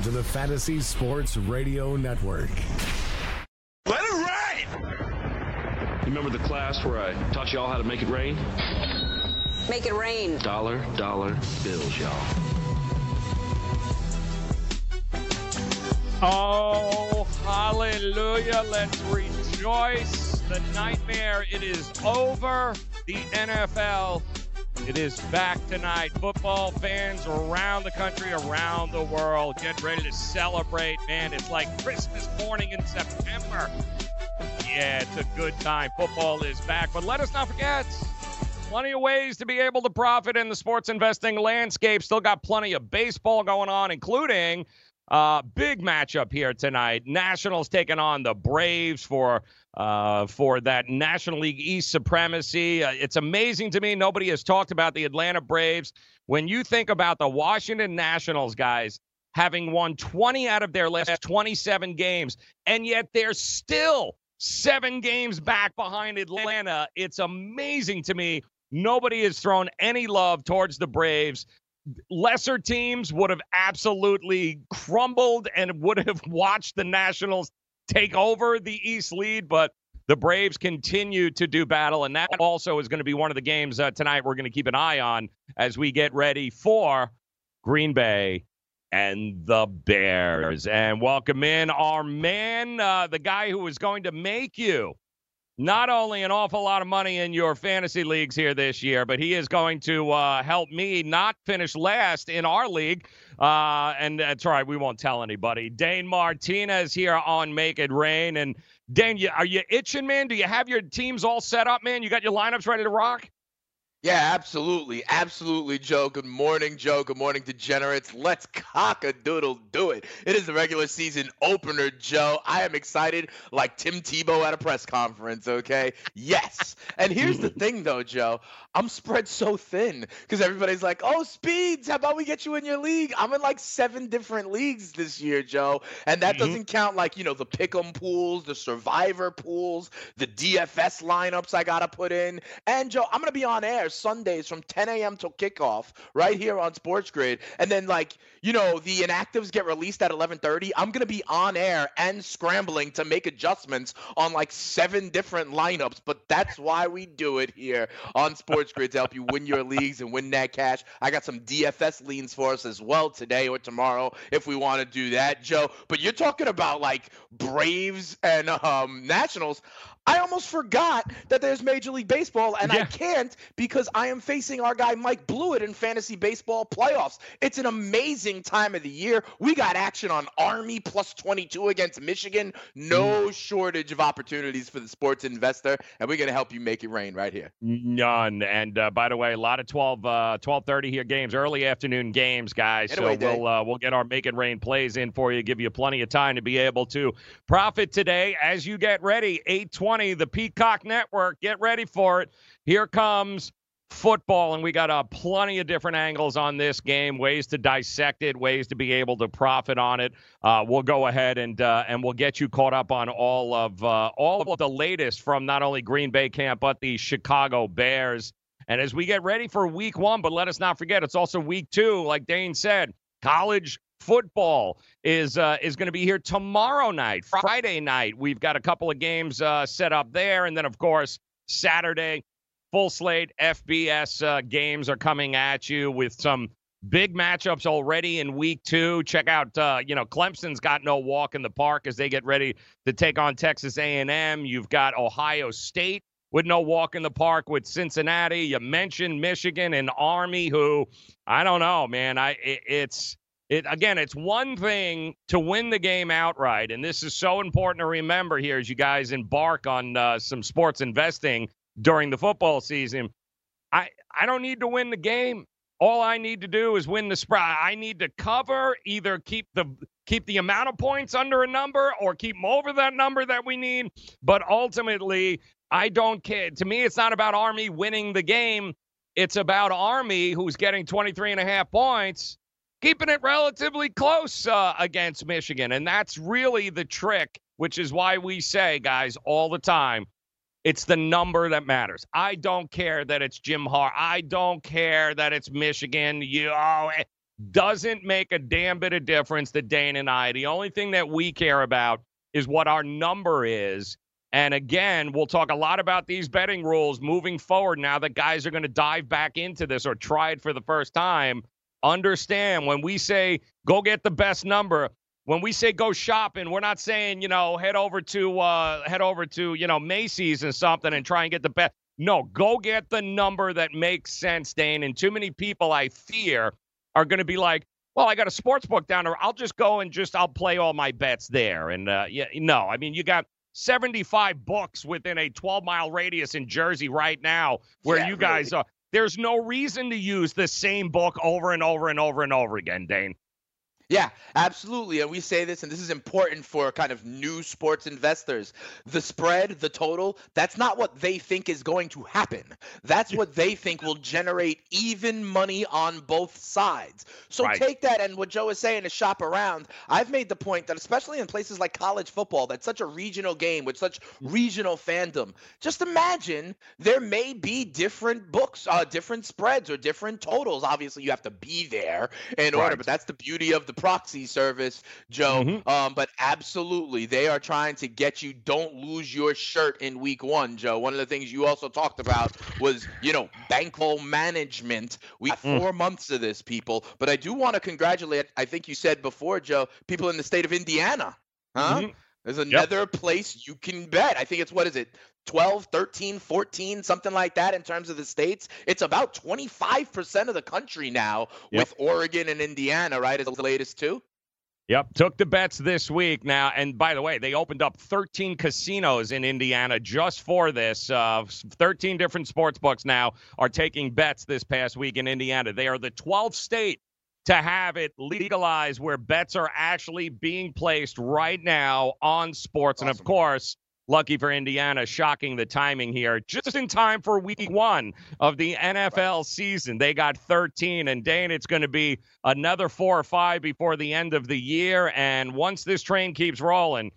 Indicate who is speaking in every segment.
Speaker 1: listening to the Fantasy Sports Radio Network.
Speaker 2: Let it rain!
Speaker 3: Remember the class where I taught y'all how to make it rain?
Speaker 4: Make it rain.
Speaker 3: Dollar, dollar bills, y'all.
Speaker 5: Oh, hallelujah. Let's rejoice. The nightmare, it is over. The NFL it is back tonight. Football fans around the country, around the world, get ready to celebrate. Man, it's like Christmas morning in September. Yeah, it's a good time. Football is back. But let us not forget plenty of ways to be able to profit in the sports investing landscape. Still got plenty of baseball going on, including uh, big matchup here tonight. Nationals taking on the Braves for uh, for that National League East supremacy. Uh, it's amazing to me. Nobody has talked about the Atlanta Braves. When you think about the Washington Nationals, guys, having won 20 out of their last 27 games, and yet they're still seven games back behind Atlanta. It's amazing to me. Nobody has thrown any love towards the Braves. Lesser teams would have absolutely crumbled and would have watched the Nationals take over the East lead, but the Braves continue to do battle, and that also is going to be one of the games uh, tonight we're going to keep an eye on as we get ready for Green Bay and the Bears. And welcome in our man, uh, the guy who is going to make you not only an awful lot of money in your fantasy leagues here this year, but he is going to uh, help me not finish last in our league. Uh, and that's right, we won't tell anybody. Dane Martinez here on Make It Rain. And Dane, you, are you itching, man? Do you have your teams all set up, man? You got your lineups ready to rock?
Speaker 2: Yeah, absolutely. Absolutely, Joe. Good morning, Joe. Good morning, degenerates. Let's cock a doodle do it. It is the regular season opener, Joe. I am excited like Tim Tebow at a press conference, okay? Yes. And here's the thing, though, Joe. I'm spread so thin because everybody's like, oh, Speeds, how about we get you in your league? I'm in like seven different leagues this year, Joe. And that mm-hmm. doesn't count like, you know, the pick'em pools, the survivor pools, the DFS lineups I got to put in. And, Joe, I'm going to be on air Sundays from 10 a.m. till kickoff right here on Sports Grid. And then like, you know, the inactives get released at 11:30. I'm going to be on air and scrambling to make adjustments on like seven different lineups, but that's why we do it here on Sports Grid to help you win your leagues and win that cash. I got some DFS leans for us as well today or tomorrow if we want to do that, Joe. But you're talking about like Braves and um, Nationals. I almost forgot that there's Major League Baseball, and yeah. I can't because I am facing our guy Mike Blewett in fantasy baseball playoffs. It's an amazing time of the year. We got action on Army plus 22 against Michigan. No mm. shortage of opportunities for the sports investor, and we're going to help you make it rain right here.
Speaker 5: None. And uh, by the way, a lot of 12 uh, 12:30 here games, early afternoon games, guys. so we'll uh, we'll get our make it rain plays in for you, give you plenty of time to be able to profit today as you get ready. 820, the Peacock Network. Get ready for it. Here comes football, and we got uh, plenty of different angles on this game, ways to dissect it, ways to be able to profit on it. Uh, we'll go ahead and uh, and we'll get you caught up on all of uh, all of the latest from not only Green Bay camp but the Chicago Bears. And as we get ready for Week One, but let us not forget it's also Week Two, like Dane said, college football is uh, is going to be here tomorrow night, Friday night. We've got a couple of games uh, set up there, and then of course Saturday full slate FBS uh, games are coming at you with some big matchups already in week two. Check out, uh, you know, Clemson's got no walk in the park as they get ready to take on Texas A&M. You've got Ohio State with no walk in the park with Cincinnati. You mentioned Michigan and Army, who I don't know, man. I it, it's it again. It's one thing to win the game outright, and this is so important to remember here as you guys embark on uh, some sports investing during the football season. I I don't need to win the game. All I need to do is win the spread. I need to cover, either keep the keep the amount of points under a number or keep them over that number that we need. But ultimately, I don't care. To me, it's not about Army winning the game. It's about Army, who's getting 23 and a half points, keeping it relatively close uh, against Michigan. And that's really the trick, which is why we say, guys, all the time, it's the number that matters. I don't care that it's Jim Har. I don't care that it's Michigan. You oh, it doesn't make a damn bit of difference to Dane and I. The only thing that we care about is what our number is. And again, we'll talk a lot about these betting rules moving forward now that guys are going to dive back into this or try it for the first time. Understand when we say go get the best number, when we say go shopping, we're not saying, you know, head over to uh head over to, you know, Macy's and something and try and get the best. No, go get the number that makes sense, Dane. And too many people I fear are going to be like, well, I got a sports book down there. I'll just go and just I'll play all my bets there. And uh yeah, no, I mean you got 75 books within a 12 mile radius in Jersey right now where
Speaker 2: Yeah,
Speaker 5: you guys
Speaker 2: really.
Speaker 5: are. There's no reason to use the same book over and over and over and over again, Dane.
Speaker 2: Yeah, absolutely. And we say this, and this is important for kind of new sports investors. The spread, the total, that's not what they think is going to happen. That's what they think will generate even money on both sides. So
Speaker 5: Right.
Speaker 2: take that and what Joe is saying is shop around. I've made the point that, especially in places like college football, that's such a regional game with such regional fandom. Just imagine there may be different books, uh, different spreads, or different totals. Obviously, you have to be there in order, but that's the beauty of the proxy service, Joe.
Speaker 5: Mhm.
Speaker 2: Um, but absolutely, they are trying to get you don't lose your shirt in week one, Joe. One of the things you also talked about was, you know, bankroll management. We got
Speaker 5: Mm.
Speaker 2: four months of this, people. But I do want to congratulate, I think you said before, Joe, people in the state of Indiana. Huh?
Speaker 5: Mhm.
Speaker 2: There's another place you can bet. I think it's what is it? 12, 13, 14, something like that in terms of the states. It's about 25% of the country now
Speaker 5: Yep.
Speaker 2: with Oregon and Indiana, right? Is the latest too?
Speaker 5: Yep, took the bets this week now. And by the way, they opened up 13 casinos in Indiana just for this. Uh, 13 different sports books now are taking bets this past week in Indiana. They are the 12th state to have it legalized where bets are actually being placed right now on sports. And of course, lucky for Indiana, shocking the timing here, just in time for week one of the NFL season. They got 13, and Dane, it's going to be another four or five before the end of the year. And once this train keeps rolling,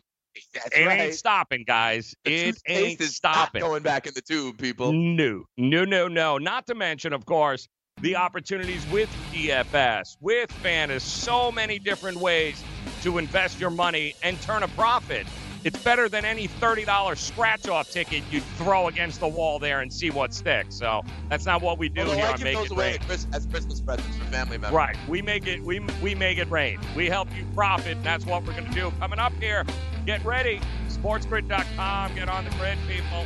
Speaker 2: That's
Speaker 5: it
Speaker 2: right.
Speaker 5: ain't stopping, guys.
Speaker 2: The
Speaker 5: it ain't
Speaker 2: is
Speaker 5: stopping.
Speaker 2: Going back in the tube, people.
Speaker 5: No, no, no, no. Not to mention, of course, the opportunities with DFS, with Fantasy, so many different ways to invest your money and turn a profit. It's better than any $30 scratch off ticket you throw against the wall there and see what sticks. So that's not what we do
Speaker 2: Although
Speaker 5: here
Speaker 2: I
Speaker 5: on Make It Rain.
Speaker 2: as Christmas presents for family members.
Speaker 5: Right. We make it we we make it rain. We help you profit. And that's what we're going to do. Coming up here, get ready. Sportsgrid.com. Get on the grid, people.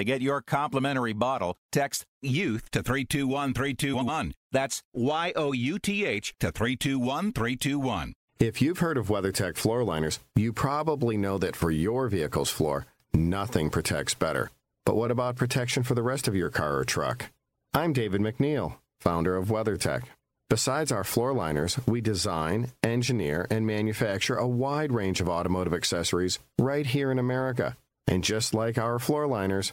Speaker 6: To get your complimentary bottle, text YOUTH to 321321. That's Y O U T H to 321321.
Speaker 7: If you've heard of WeatherTech floor liners, you probably know that for your vehicle's floor, nothing protects better. But what about protection for the rest of your car or truck? I'm David McNeil, founder of WeatherTech. Besides our floor liners, we design, engineer, and manufacture a wide range of automotive accessories right here in America. And just like our floor liners,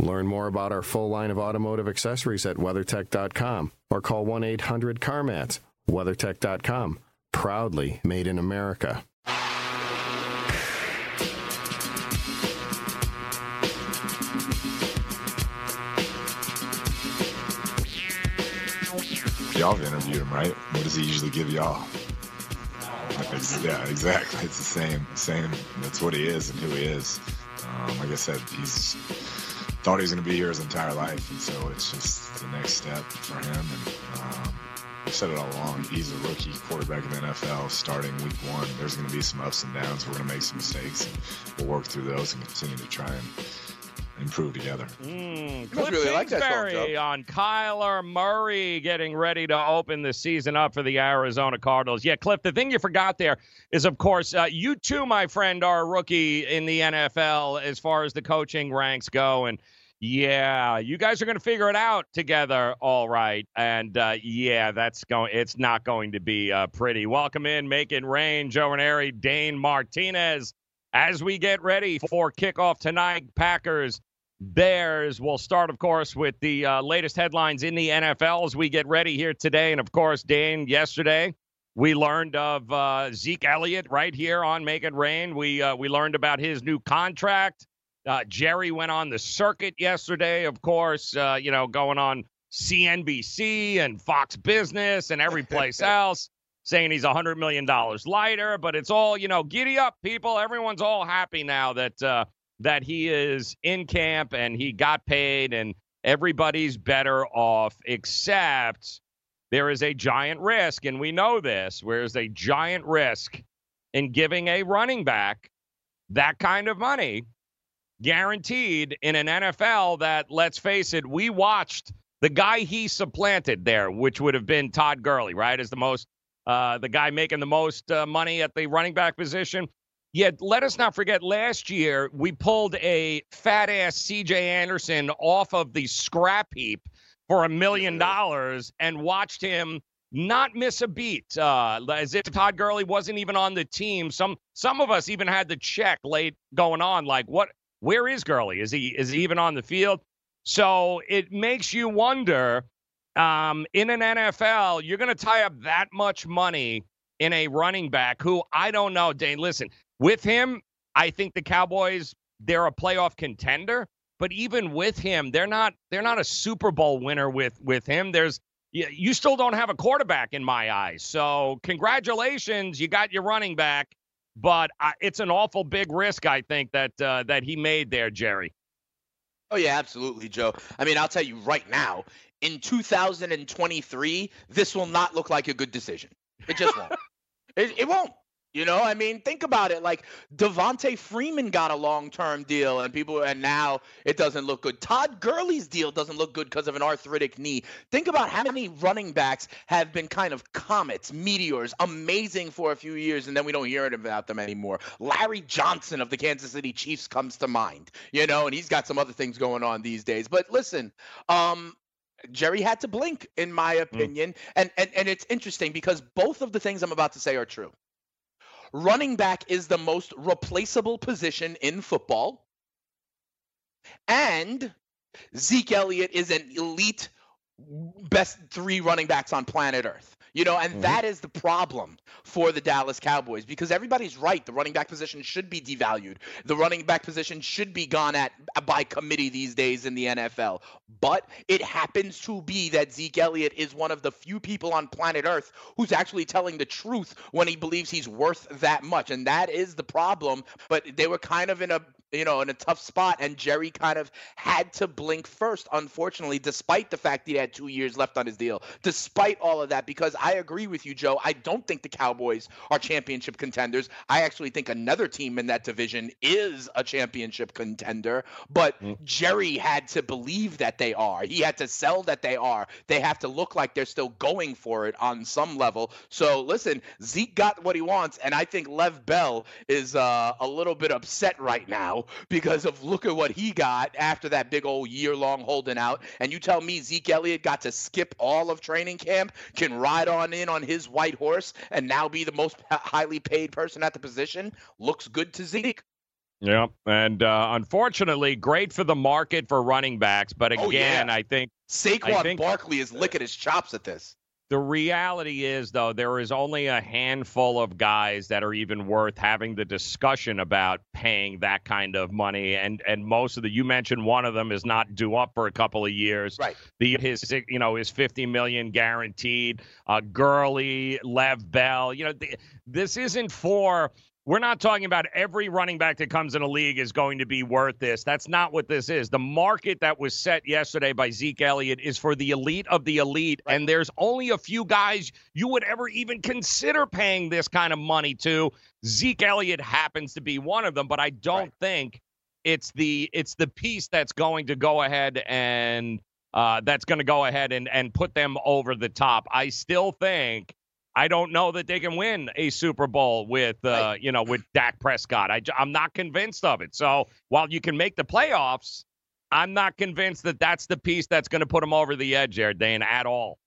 Speaker 7: Learn more about our full line of automotive accessories at WeatherTech.com or call 1 800 CarMats. WeatherTech.com, proudly made in America.
Speaker 8: Y'all have interviewed him, right? What does he usually give y'all? Yeah, exactly. It's the same, same. That's what he is and who he is. Um, like I said, he's thought he was going to be here his entire life, and so it's just the next step for him. And um, I've said it all along. He's a rookie quarterback in the NFL, starting week one. There's going to be some ups and downs. We're going to make some mistakes, and we'll work through those and continue to try and improve together.
Speaker 5: Mm, Kliff
Speaker 2: really like that song,
Speaker 5: on Kyler Murray getting ready to open the season up for the Arizona Cardinals. Yeah, Kliff, the thing you forgot there is, of course, uh, you too, my friend, are a rookie in the NFL as far as the coaching ranks go. And yeah, you guys are going to figure it out together, all right. And uh, yeah, that's going. It's not going to be uh, pretty. Welcome in, making rain, Joe Raineri, Dane Martinez. As we get ready for kickoff tonight, Packers Bears. We'll start, of course, with the uh, latest headlines in the NFL as we get ready here today. And of course, Dane, yesterday we learned of uh, Zeke Elliott right here on Make It Rain. We uh, we learned about his new contract. Uh, Jerry went on the circuit yesterday, of course. Uh, you know, going on CNBC and Fox Business and every place else, saying he's a hundred million dollars lighter. But it's all you know. Giddy up, people! Everyone's all happy now that. That he is in camp and he got paid and everybody's better off, except there is a giant risk, and we know this, where there's a giant risk in giving a running back that kind of money guaranteed in an NFL that, let's face it, we watched the guy he supplanted there, which would have been Todd Gurley, right, as the most, uh, the guy making the most uh, money at the running back position. Yet, let us not forget last year, we pulled a fat ass CJ Anderson off of the scrap heap for a million dollars and watched him not miss a beat, uh, as if Todd Gurley wasn't even on the team. Some some of us even had the check late going on, like, what? Where is Gurley? Is he is he even on the field? So it makes you wonder. Um, in an NFL, you're going to tie up that much money in a running back who I don't know, Dane. Listen, with him, I think the Cowboys they're a playoff contender, but even with him, they're not they're not a Super Bowl winner with with him. There's you, still don't have a quarterback in my eyes. So, congratulations, you got your running back, but uh, it's an awful big risk I think that uh, that he made there, Jerry.
Speaker 2: Oh yeah, absolutely, Joe. I mean, I'll tell you right now, in 2023, this will not look like a good decision. It just won't. it, it won't. You know, I mean, think about it. Like Devonta Freeman got a long-term deal, and people, and now it doesn't look good. Todd Gurley's deal doesn't look good because of an arthritic knee. Think about how many running backs have been kind of comets, meteors, amazing for a few years, and then we don't hear about them anymore. Larry Johnson of the Kansas City Chiefs comes to mind, you know, and he's got some other things going on these days. But listen, um, Jerry had to blink, in my opinion. And, and and it's interesting because both of the things I'm about to say are true. Running back is the most replaceable position in football. And Zeke Elliott is an elite best three running backs on planet Earth. You know, and mm-hmm. that is the problem for the Dallas Cowboys because everybody's right. The running back position should be devalued. The running back position should be gone at by committee these days in the NFL. But it happens to be that Zeke Elliott is one of the few people on planet Earth who's actually telling the truth when he believes he's worth that much. And that is the problem. But they were kind of in a you know, in a tough spot. And Jerry kind of had to blink first, unfortunately, despite the fact he had two years left on his deal, despite all of that, because I agree with you, Joe. I don't think the Cowboys are championship contenders. I actually think another team in that division is a championship contender, but Jerry had to believe that they are. He had to sell that they are. They have to look like they're still going for it on some level. So listen, Zeke got what he wants, and I think Lev Bell is uh, a little bit upset right now because of look at what he got after that big old year long holding out. And you tell me Zeke Elliott got to skip all of training camp, can ride on in on his white horse, and now be the most highly paid person at the position? Looks good to Zeke.
Speaker 5: Yeah, and uh, unfortunately, great for the market for running backs. But
Speaker 2: Oh,
Speaker 5: again,
Speaker 2: yeah.
Speaker 5: I think
Speaker 2: Saquon
Speaker 5: I think
Speaker 2: Barkley is licking his chops at this.
Speaker 5: The reality is, though, there is only a handful of guys that are even worth having the discussion about paying that kind of money. And and most of the you mentioned one of them is not due up for a couple of years.
Speaker 2: Right.
Speaker 5: The his you know his fifty million guaranteed. Uh, Gurley, Lev Bell. You know the, this isn't for. We're not talking about every running back that comes in a league is going to be worth this. That's not what this is. The market that was set yesterday by Zeke Elliott is for the elite of the elite. And there's only a few guys you would ever even consider paying this kind of money to. Zeke Elliott happens to be one of them, but I don't think it's the it's the piece that's going to go ahead and uh, that's going to go ahead and, and put them over the top. I still think I don't know that they can win a Super Bowl with uh, you know with Dak Prescott. I, am not convinced of it. So while you can make the playoffs, I'm not convinced that that's the piece that's going to put them over the edge, there, Dane, at all.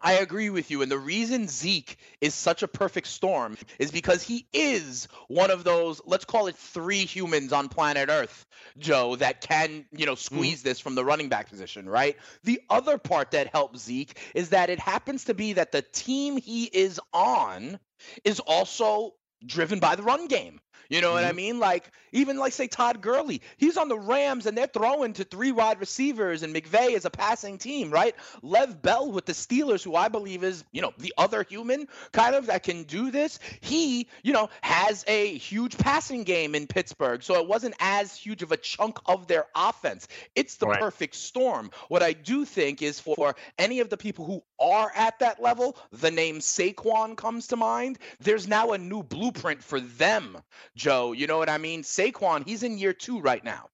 Speaker 2: I agree with you. And the reason Zeke is such a perfect storm is because he is one of those, let's call it three humans on planet Earth, Joe, that can, you know, hmm. squeeze this from the running back position, right? The other part that helps Zeke is that it happens to be that the team he is on is also driven by the run game. You know what I mm-hmm. mean? Like even like say Todd Gurley, he's on the Rams and they're throwing to three wide receivers and McVay is a passing team, right? Lev Bell with the Steelers, who I believe is you know the other human kind of that can do this. He you know has a huge passing game in Pittsburgh, so it wasn't as huge of a chunk of their offense. It's the
Speaker 5: Right.
Speaker 2: perfect storm. What I do think is for any of the people who are at that level, the name Saquon comes to mind. There's now a new blueprint for them, Joe. You know what I mean? Saquon, he's in year two right now.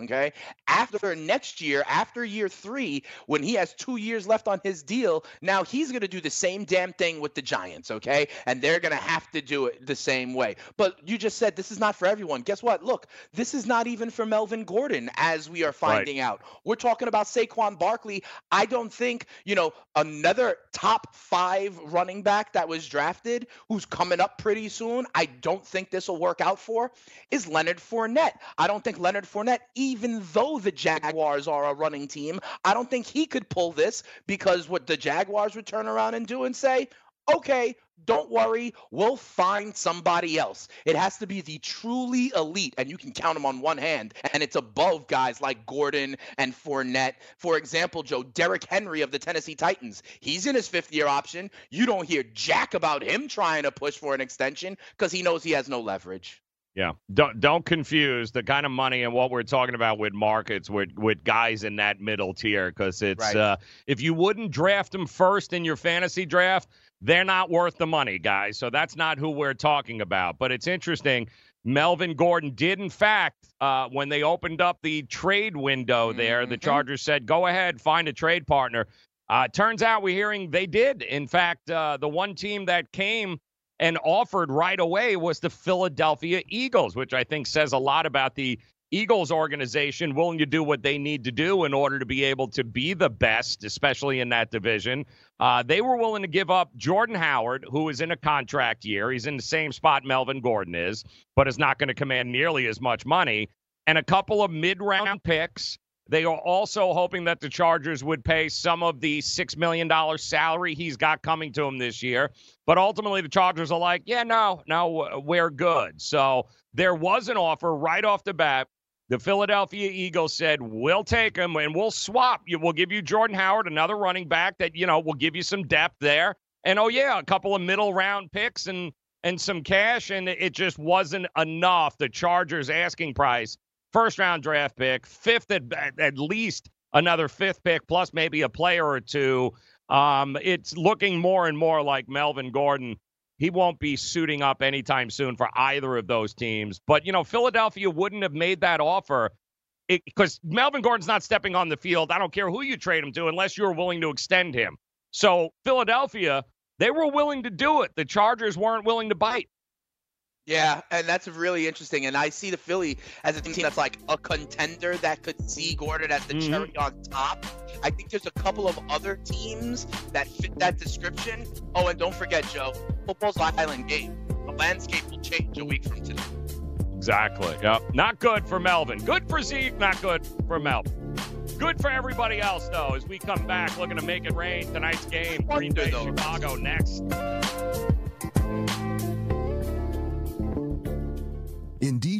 Speaker 2: Okay. After next year, after year three, when he has two years left on his deal, now he's going to do the same damn thing with the Giants. Okay. And they're going to have to do it the same way. But you just said this is not for everyone. Guess what? Look, this is not even for Melvin Gordon, as we are finding out. We're talking about Saquon Barkley. I don't think, you know, another top five running back that was drafted who's coming up pretty soon, I don't think this will work out for, is Leonard Fournette. I don't think Leonard Fournette, even though the Jaguars are a running team, I don't think he could pull this because what the Jaguars would turn around and do and say, okay, don't worry, we'll find somebody else. It has to be the truly elite, and you can count them on one hand, and it's above guys like Gordon and Fournette. For example, Joe, Derrick Henry of the Tennessee Titans, he's in his fifth year option. You don't hear jack about him trying to push for an extension because he knows he has no leverage.
Speaker 5: Yeah, don't don't confuse the kind of money and what we're talking about with markets with with guys in that middle tier because it's
Speaker 2: Right.
Speaker 5: uh, if you wouldn't draft them first in your fantasy draft, they're not worth the money, guys. So that's not who we're talking about. But it's interesting. Melvin Gordon did, in fact, uh, when they opened up the trade window there, the Chargers said, "Go ahead, find a trade partner." Uh, turns out we're hearing they did. In fact, uh, the one team that came and offered right away was the Philadelphia Eagles, which I think says a lot about the Eagles organization willing to do what they need to do in order to be able to be the best, especially in that division. Uh, they were willing to give up Jordan Howard, who is in a contract year. He's in the same spot Melvin Gordon is, but is not going to command nearly as much money, and a couple of mid round picks. They are also hoping that the Chargers would pay some of the $6 million salary he's got coming to him this year. But ultimately, the Chargers are like, yeah, no, no, we're good. So there was an offer right off the bat the Philadelphia Eagles said, "We'll take him and we'll swap. We'll give you Jordan Howard, another running back that you know will give you some depth there, and oh yeah, a couple of middle round picks and and some cash." And it just wasn't enough. The Chargers' asking price, first round draft pick, fifth at, at least another fifth pick, plus maybe a player or two. Um, it's looking more and more like Melvin Gordon he won't be suiting up anytime soon for either of those teams. But, you know, Philadelphia wouldn't have made that offer because Melvin Gordon's not stepping on the field. I don't care who you trade him to unless you're willing to extend him. So, Philadelphia, they were willing to do it. The Chargers weren't willing to bite.
Speaker 2: Yeah, and that's really interesting. And I see the Philly as a team that's like a contender that could see Gordon as the mm-hmm. cherry on top. I think there's a couple of other teams that fit that description. Oh, and don't forget, Joe, football's island game. The landscape will change a week from today.
Speaker 5: Exactly. Yep. Not good for Melvin. Good for Zeke, not good for Melvin. Good for everybody else, though, as we come back looking to make it rain tonight's game. Green Bay, Chicago next.
Speaker 9: Indeed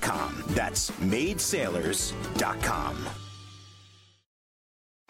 Speaker 10: That's maidsailors.com.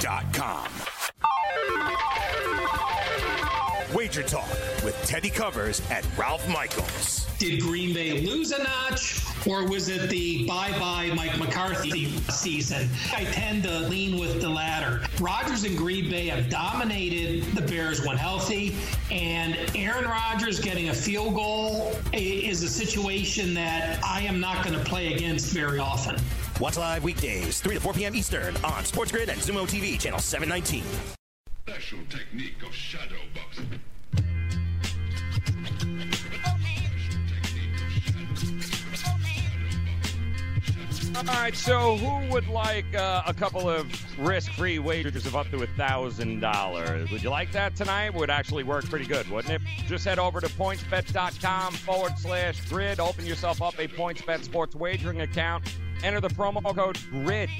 Speaker 10: dailyroto.com. Wager Talk with Teddy Covers and Ralph Michaels.
Speaker 11: Did Green Bay lose a notch, or was it the bye bye Mike McCarthy season? I tend to lean with the latter. Rodgers and Green Bay have dominated the Bears when healthy, and Aaron Rodgers getting a field goal is a situation that I am not going to play against very often.
Speaker 10: Watch live weekdays, 3 to 4 p.m. Eastern on Sports Grid and Zumo TV, channel 719 special technique of shadow boxing.
Speaker 5: All right, so who would like uh, a couple of risk-free wagers of up to $1,000. Would you like that tonight? Would actually work pretty good, wouldn't it? Just head over to pointsbet.com forward slash grid. Open yourself up a PointsBet sports wagering account. Enter the promo code GRID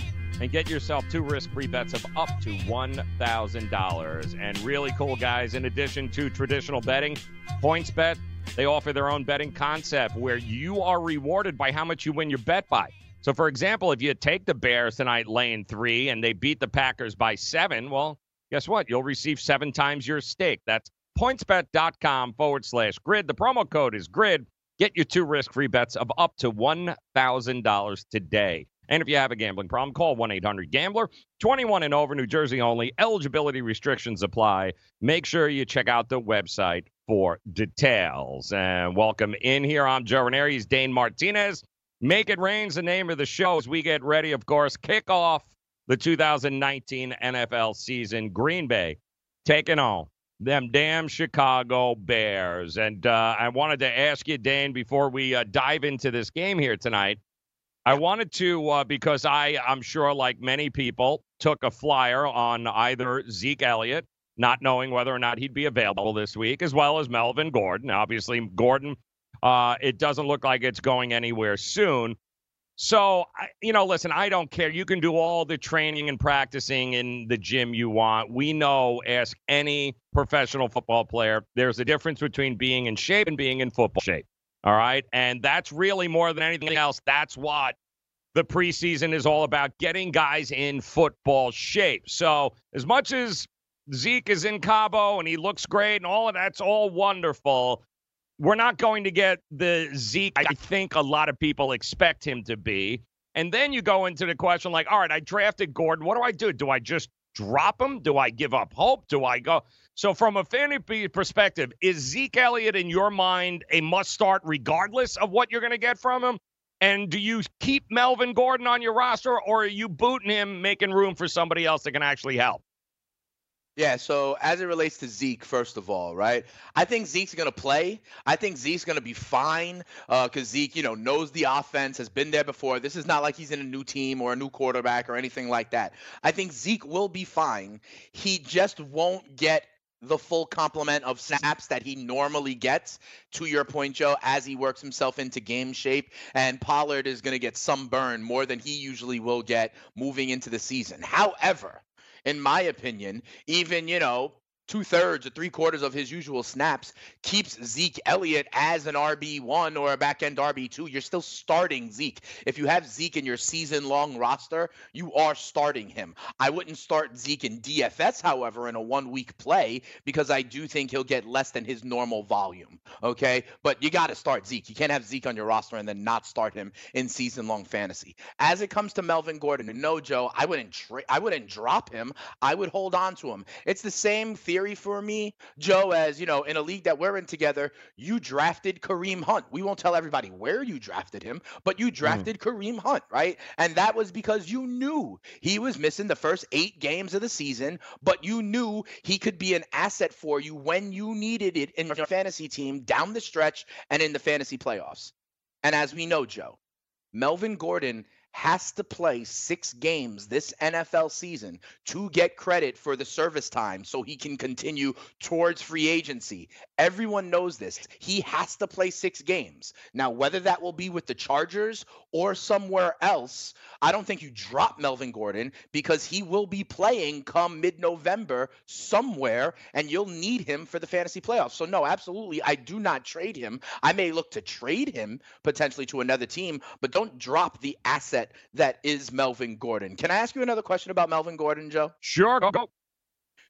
Speaker 5: and get yourself two risk-free bets of up to $1,000. And really cool, guys, in addition to traditional betting, PointsBet, they offer their own betting concept where you are rewarded by how much you win your bet by. So, for example, if you take the Bears tonight laying three and they beat the Packers by seven, well, guess what? You'll receive seven times your stake. That's pointsbet.com forward slash grid. The promo code is grid. Get your two risk free bets of up to $1,000 today. And if you have a gambling problem, call 1 800 Gambler. 21 and over, New Jersey only. Eligibility restrictions apply. Make sure you check out the website for details. And welcome in here. I'm Joe Raineri. He's Dane Martinez. Make It Rain's the name of the show as we get ready, of course, kick off the 2019 NFL season. Green Bay taking on them damn Chicago Bears. And uh, I wanted to ask you, Dane, before we uh, dive into this game here tonight, I wanted to, uh, because I, I'm sure, like many people, took a flyer on either Zeke Elliott, not knowing whether or not he'd be available this week, as well as Melvin Gordon. Obviously, Gordon uh, it doesn't look like it's going anywhere soon. So, you know, listen, I don't care. You can do all the training and practicing in the gym you want. We know, ask any professional football player, there's a difference between being in shape and being in football shape. All right. And that's really more than anything else. That's what the preseason is all about getting guys in football shape. So, as much as Zeke is in Cabo and he looks great and all of that's all wonderful, we're not going to get the Zeke I think a lot of people expect him to be. And then you go into the question like, all right, I drafted Gordon. What do I do? Do I just drop him? Do I give up hope? Do I go? So, from a fantasy perspective, is Zeke Elliott in your mind a must start regardless of what you're going to get from him? And do you keep Melvin Gordon on your roster or are you booting him, making room for somebody else that can actually help?
Speaker 2: Yeah, so as it relates to Zeke, first of all, right? I think Zeke's going to play. I think Zeke's going to be fine because uh, Zeke, you know, knows the offense, has been there before. This is not like he's in a new team or a new quarterback or anything like that. I think Zeke will be fine. He just won't get the full complement of snaps that he normally gets, to your point, Joe, as he works himself into game shape. And Pollard is going to get some burn more than he usually will get moving into the season. However, in my opinion, even, you know, two thirds or three quarters of his usual snaps keeps Zeke Elliott as an RB1 or a back end RB2. You're still starting Zeke. If you have Zeke in your season long roster, you are starting him. I wouldn't start Zeke in DFS, however, in a one week play because I do think he'll get less than his normal volume. Okay. But you got to start Zeke. You can't have Zeke on your roster and then not start him in season long fantasy. As it comes to Melvin Gordon, no, Joe, I wouldn't, tra- I wouldn't drop him. I would hold on to him. It's the same theory for me, Joe, as you know, in a league that we're in together, you drafted Kareem Hunt. We won't tell everybody where you drafted him, but you mm-hmm. drafted mm. Kareem Hunt, right? And that was because you knew he was missing the first eight games of the season, but you knew he could be an asset for you when you needed it in your fantasy team down the stretch and in the fantasy playoffs. And as we know, Joe, Melvin Gordon has to play six games this NFL season to get credit for the service time so he can continue towards free agency. Everyone knows this. He has to play six games. Now, whether that will be with the Chargers or somewhere else, I don't think you drop Melvin Gordon because he will be playing come mid November somewhere and you'll need him for the fantasy playoffs. So, no, absolutely. I do not trade him. I may look to trade him potentially to another team, but don't drop the asset that is Melvin Gordon. Can I ask you another question about Melvin Gordon, Joe?
Speaker 5: Sure. Go. go.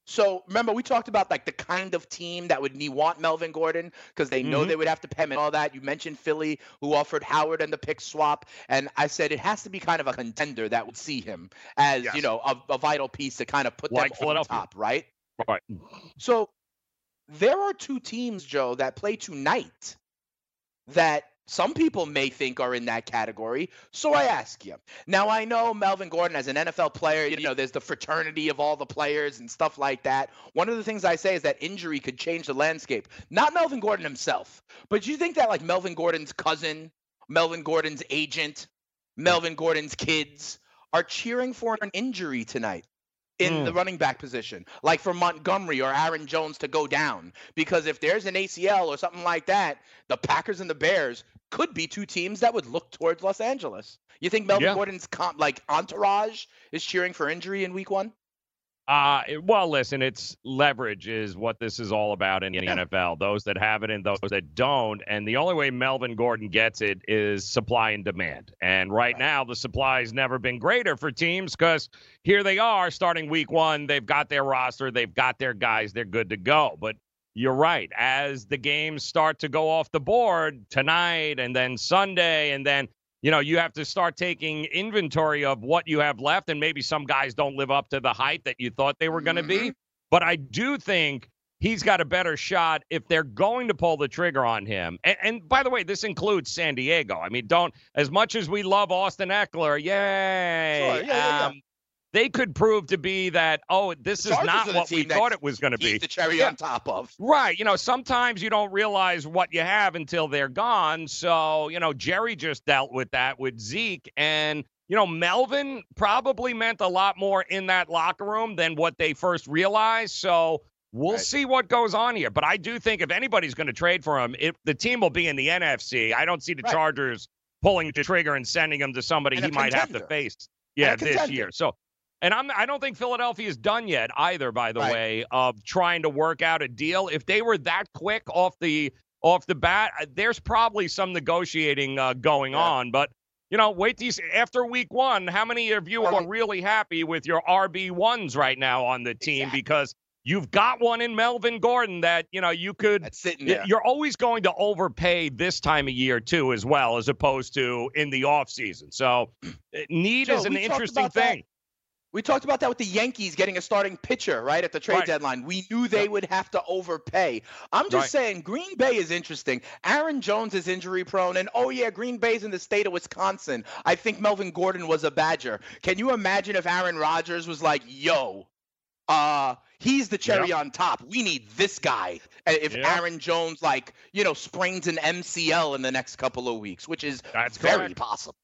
Speaker 2: So remember, we talked about like the kind of team that would need want Melvin Gordon because they know mm-hmm. they would have to pay him and all that. You mentioned Philly, who offered Howard and the pick swap, and I said it has to be kind of a contender that would see him as yes. you know a, a, vital piece to kind of put like them on the top, right?
Speaker 5: Right.
Speaker 2: So there are two teams, Joe, that play tonight that some people may think are in that category. So I ask you. Now I know Melvin Gordon as an NFL player, you know, there's the fraternity of all the players and stuff like that. One of the things I say is that injury could change the landscape. Not Melvin Gordon himself, but you think that like Melvin Gordon's cousin, Melvin Gordon's agent, Melvin Gordon's kids are cheering for an injury tonight. in
Speaker 5: Hmm.
Speaker 2: the running back position, like for Montgomery or Aaron Jones to go down. Because if there's an ACL or something like that, the Packers and the Bears could be two teams that would look towards Los Angeles. You think Melvin
Speaker 5: Yeah.
Speaker 2: Gordon's comp, like entourage is cheering for injury in Week One?
Speaker 5: Uh, well, listen, it's leverage is what this is all about in the NFL. Those that have it and those that don't. And the only way Melvin Gordon gets it is supply and demand. And right, now, the supply's never been greater for teams because here they are starting week one. They've got their roster, they've got their guys, they're good to go. But you're right. As the games start to go off the board tonight and then Sunday and then you know, you have to start taking inventory of what you have left, and maybe some guys don't live up to the height that you thought they were going to be. Mm-hmm. But I do think he's got a better shot if they're going to pull the trigger on him. And, and by the way, this includes San Diego. I mean, don't as much as we love Austin Ekeler, yay.
Speaker 2: Sure, yeah, yeah, yeah.
Speaker 5: Um, they could prove to be that, oh, this is not what we thought it was going to be.
Speaker 2: the cherry
Speaker 5: Yeah.
Speaker 2: on top of.
Speaker 5: Right. You know, sometimes you don't realize what you have until they're gone. So, you know, Jerry just dealt with that with Zeke. And, you know, Melvin probably meant a lot more in that locker room than what they first realized. So we'll see what goes on here. But I do think if anybody's going to trade for him, if the team will be in the NFC. I don't see the
Speaker 2: Right.
Speaker 5: Chargers pulling the trigger and sending him to somebody he
Speaker 2: a
Speaker 5: might have to face. Yeah, this year. So and I'm I don't think Philadelphia is done yet either, by the
Speaker 2: Right.
Speaker 5: way, of trying to work out a deal. If they were that quick off the off the bat, uh, there's probably some negotiating uh, going on. But you know, wait these after week one. How many of you are really happy with your RB ones right now on the team because you've got one in Melvin Gordon that you know you could.
Speaker 2: That's sitting there.
Speaker 5: You're always going to overpay this time of year too, as well as opposed to in the off season. So uh, need
Speaker 2: Joe,
Speaker 5: is an interesting
Speaker 2: thing. that. We talked about that with the Yankees getting a starting pitcher, right, at the trade
Speaker 5: Right.
Speaker 2: deadline. We knew they would have to overpay. I'm just
Speaker 5: Right.
Speaker 2: saying, Green Bay is interesting. Aaron Jones is injury prone, and oh, yeah, Green Bay's in the state of Wisconsin. I think Melvin Gordon was a Badger. Can you imagine if Aaron Rodgers was like, yo, uh, he's the cherry
Speaker 5: Yeah.
Speaker 2: on top. We need this guy. If
Speaker 5: Yeah.
Speaker 2: Aaron Jones, like, you know, sprains an MCL in the next couple of weeks, which is
Speaker 5: That's
Speaker 2: very
Speaker 5: correct.
Speaker 2: possible.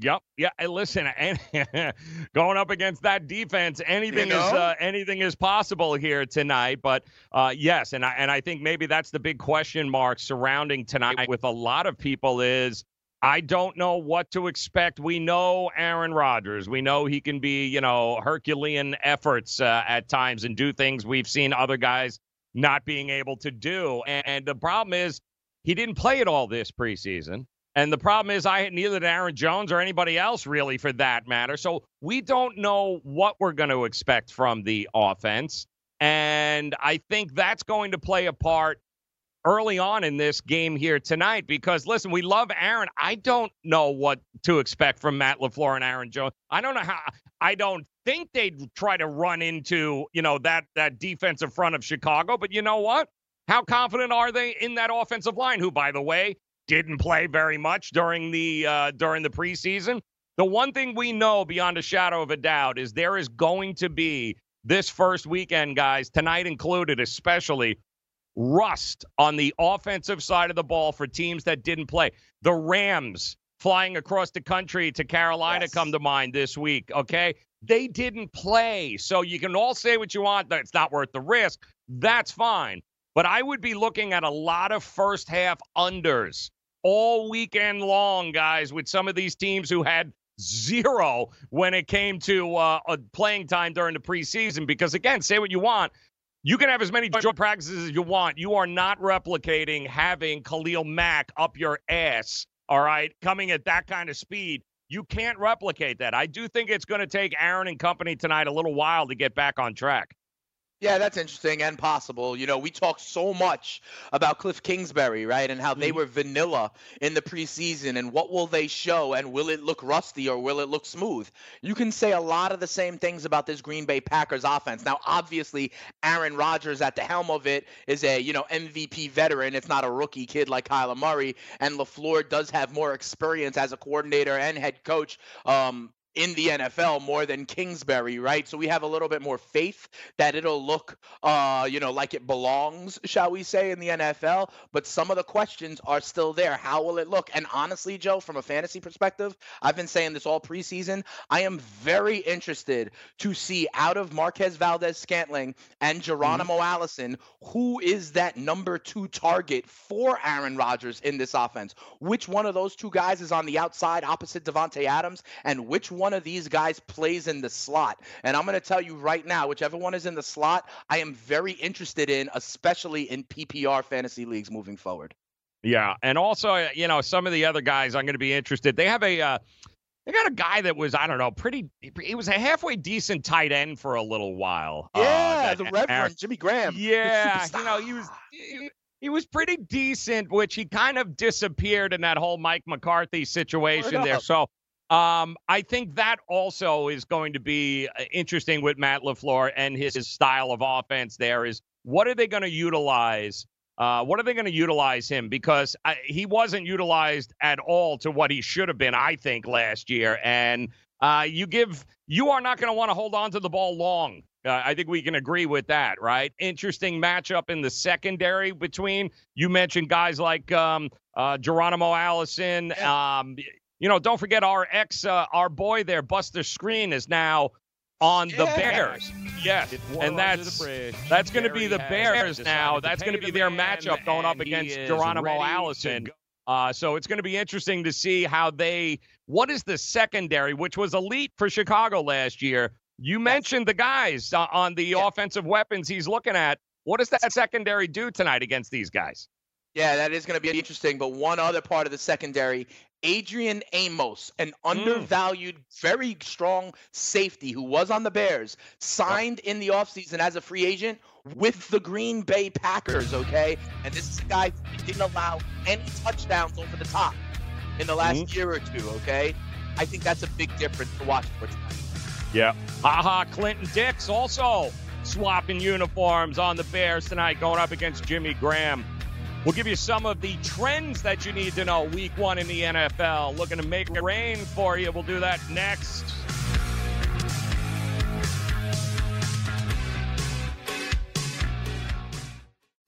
Speaker 5: Yep. Yeah. And listen, and going up against that defense, anything is
Speaker 2: know?
Speaker 5: uh, anything is possible here tonight. But uh, yes, and I and I think maybe that's the big question mark surrounding tonight with a lot of people is I don't know what to expect. We know Aaron Rodgers. We know he can be, you know, Herculean efforts uh, at times and do things we've seen other guys not being able to do. And, and the problem is he didn't play it all this preseason. And the problem is, I neither did Aaron Jones or anybody else really, for that matter. So we don't know what we're going to expect from the offense, and I think that's going to play a part early on in this game here tonight. Because listen, we love Aaron. I don't know what to expect from Matt LaFleur and Aaron Jones. I don't know how. I don't think they'd try to run into you know that that defensive front of Chicago. But you know what? How confident are they in that offensive line? Who, by the way, didn't play very much during the uh, during the preseason. The one thing we know beyond a shadow of a doubt is there is going to be this first weekend, guys, tonight included, especially rust on the offensive side of the ball for teams that didn't play. The Rams flying across the country to Carolina come to mind this week, okay? They didn't play. So you can all say what you want that it's not worth the risk. That's fine. But I would be looking at a lot of first half unders all weekend long, guys, with some of these teams who had zero when it came to uh, uh, playing time during the preseason. Because again, say what you want. You can have as many joint practices as you want. You are not replicating having Khalil Mack up your ass, all right, coming at that kind of speed. You can't replicate that. I do think it's going to take Aaron and company tonight a little while to get back on track.
Speaker 2: Yeah, that's interesting and possible. You know, we talk so much about Kliff Kingsbury, right? And how they were vanilla in the preseason and what will they show and will it look rusty or will it look smooth? You can say a lot of the same things about this Green Bay Packers offense. Now, obviously, Aaron Rodgers at the helm of it is a, you know, MVP veteran. It's not a rookie kid like Kyler Murray. And LaFleur does have more experience as a coordinator and head coach. Um, in the NFL more than Kingsbury, right? So we have a little bit more faith that it'll look, uh, you know, like it belongs, shall we say, in the NFL. But some of the questions are still there. How will it look? And honestly, Joe, from a fantasy perspective, I've been saying this all preseason. I am very interested to see out of Marquez Valdes-Scantling and Geronimo mm-hmm. Allison, who is that number two target for Aaron Rodgers in this offense? Which one of those two guys is on the outside opposite Davante Adams? And which one of these guys plays in the slot? And I'm going to tell you right now, whichever one is in the slot, I am very interested in, especially in PPR fantasy leagues moving forward.
Speaker 5: Yeah, and also, uh, you know, some of the other guys I'm going to be interested. They have a uh, they got a guy that was I don't know, pretty. He was a halfway decent tight end for a little while.
Speaker 2: Uh, yeah, uh, the Reverend Aaron, Jimmy Graham.
Speaker 5: Yeah, you know, he was. He, he was pretty decent, which he kind of disappeared in that whole Mike McCarthy situation there. So um, I think that also is going to be uh, interesting with Matt LaFleur and his, his style of offense there is what are they going to utilize uh, what are they going to utilize him? Because I, he wasn't utilized at all to what he should have been, I think, last year. And uh, you give, you are not going to want to hold on to the ball long. Uh, I think we can agree with that, right? Interesting matchup in the secondary between you mentioned guys like um, uh, Geronimo Allison. Um, you know, don't forget our ex, uh, our boy there, Buster Skrine, is now on the Bears. Yes, and that's that's going to be the Bears now. That's going to be their matchup going up against Geronimo Allison. Uh, so it's going to be interesting to see how they. What is the secondary, which was elite for Chicago last year? You mentioned the guys uh, on the offensive weapons he's looking at. What does that secondary do tonight against these guys?
Speaker 2: Yeah, that is going to be interesting. But one other part of the secondary Adrian Amos, an mm. undervalued, mm. very strong safety who was on the Bears, signed in the offseason as a free agent with the Green Bay Packers, okay? And this is a guy who didn't allow any touchdowns over the top in the last mm. year or two, okay? I think that's a big difference to watch for tonight.
Speaker 5: Yeah. Ha Ha, Clinton Dix also swapping uniforms on the Bears tonight, going up against Jimmy Graham. We'll give you some of the trends that you need to know week one in the NFL. Looking to make rain for you. We'll do that next.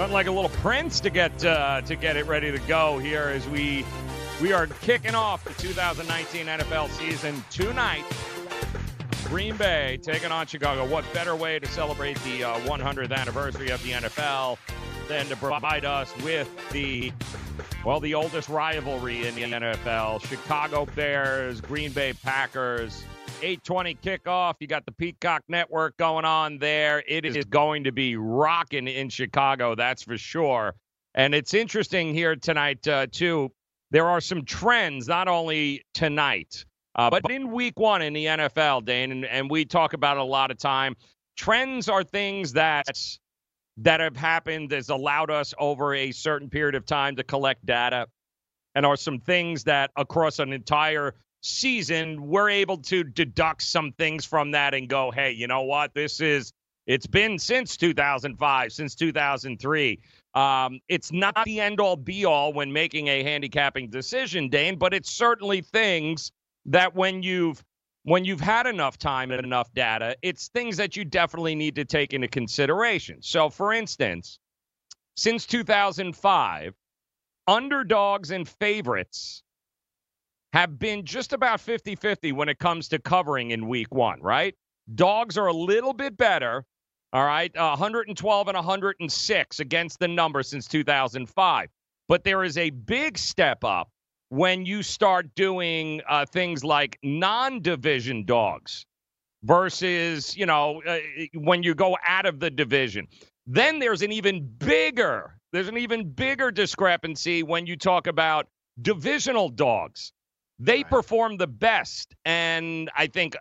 Speaker 5: Nothing like a little Prince to get uh, to get it ready to go here as we we are kicking off the 2019 NFL season tonight. Green Bay taking on Chicago. What better way to celebrate the uh, 100th anniversary of the NFL than to provide us with the well, the oldest rivalry in the NFL: Chicago Bears, Green Bay Packers. 8:20 kickoff. You got the Peacock Network going on there. It is going to be rocking in Chicago, that's for sure. And it's interesting here tonight uh, too. There are some trends not only tonight, uh, but in Week One in the NFL, Dane, and, and we talk about it a lot of time. Trends are things that that have happened has allowed us over a certain period of time to collect data, and are some things that across an entire season, we're able to deduct some things from that and go, hey, you know what? This is, it's been since 2005, since 2003. Um, it's not the end all be all when making a handicapping decision, Dane, but it's certainly things that when you've when you've had enough time and enough data, it's things that you definitely need to take into consideration. So, for instance, since 2005, underdogs and favorites have been just about 50 50 when it comes to covering in week one, right? Dogs are a little bit better, all right, uh, 112 and 106 against the number since 2005. But there is a big step up when you start doing uh, things like non division dogs versus, you know, uh, when you go out of the division. Then there's an even bigger, there's an even bigger discrepancy when you talk about divisional dogs they perform the best. And I think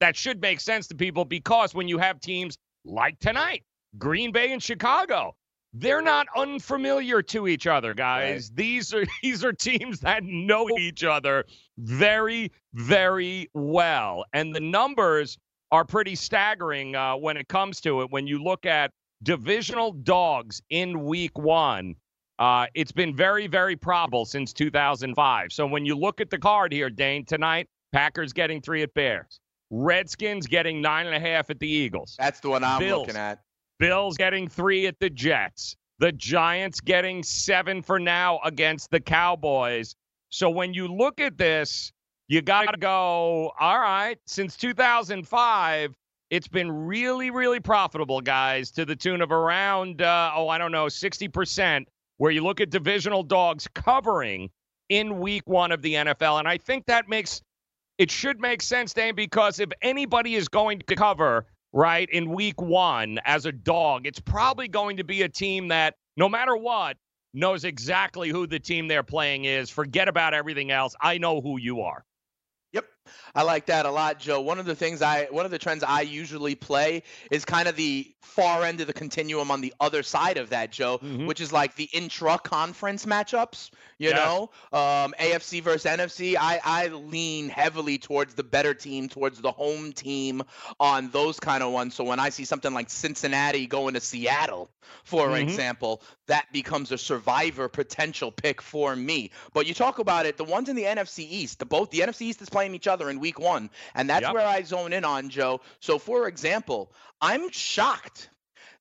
Speaker 5: that should make sense to people because when you have teams like tonight, Green Bay and Chicago, they're not unfamiliar to each other, guys. Right. These are these are teams that know each other very, very well. And the numbers are pretty staggering uh, when it comes to it. When you look at divisional dogs in week one, uh, it's been very, very probable since 2005. So when you look at the card here, Dane, tonight, Packers getting three at Bears, Redskins getting nine and a half at the Eagles.
Speaker 2: That's the one I'm
Speaker 5: Bills,
Speaker 2: looking at.
Speaker 5: Bills getting three at the Jets. The Giants getting seven for now against the Cowboys. So when you look at this, you got to go, all right, since 2005, it's been really, really profitable, guys, to the tune of around, uh, oh, I don't know, 60% where you look at divisional dogs covering in week one of the NFL. And I think that makes it should make sense, Dan, because if anybody is going to cover, right, in week one as a dog, it's probably going to be a team that, no matter what, knows exactly who the team they're playing is. Forget about everything else. I know who you are.
Speaker 2: I like that a lot, Joe. One of the things I one of the trends I usually play is kind of the far end of the continuum on the other side of that, Joe, mm-hmm. which is like the intra conference matchups. You yes. know, um, AFC versus NFC. I I lean heavily towards the better team, towards the home team on those kind of ones. So when I see something like Cincinnati going to Seattle, for mm-hmm. example, that becomes a survivor potential pick for me. But you talk about it, the ones in the NFC East, the both the NFC East is playing each other in week one. And that's yep. where I zone in on, Joe. So, for example, I'm shocked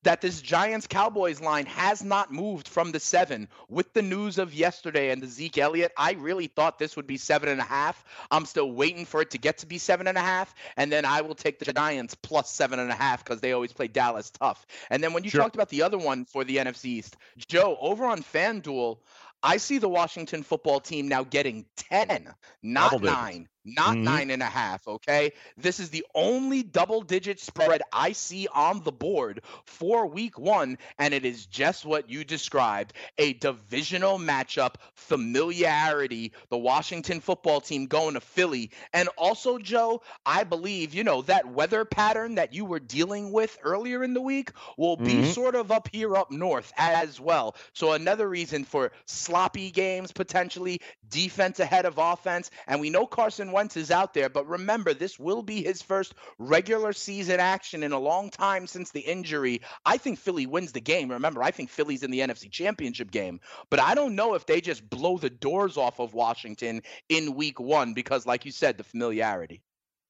Speaker 2: that this Giants Cowboys line has not moved from the seven with the news of yesterday and the Zeke Elliott. I really thought this would be seven and a half. I'm still waiting for it to get to be seven and a half, and then I will take the Giants plus seven and a half because they always play Dallas tough. And then when you sure. talked about the other one for the NFC East, Joe, over on FanDuel, I see the Washington football team now getting 10, not nine. Not
Speaker 5: Mhm.
Speaker 2: nine and a half. Okay. This is the only double digit spread I see on the board for week one. And it is just what you described a divisional matchup, familiarity, the Washington football team going to Philly. And also, Joe, I believe, you know, that weather pattern that you were dealing with earlier in the week will be
Speaker 5: Mhm.
Speaker 2: sort of up here up north as well. So another reason for sloppy games potentially, defense ahead of offense. And we know Carson Wentz is out there, but remember, this will be his first regular season action in a long time since the injury. I think Philly wins the game. Remember, I think Philly's in the NFC Championship game, but I don't know if they just blow the doors off of Washington in week one because, like you said, the familiarity.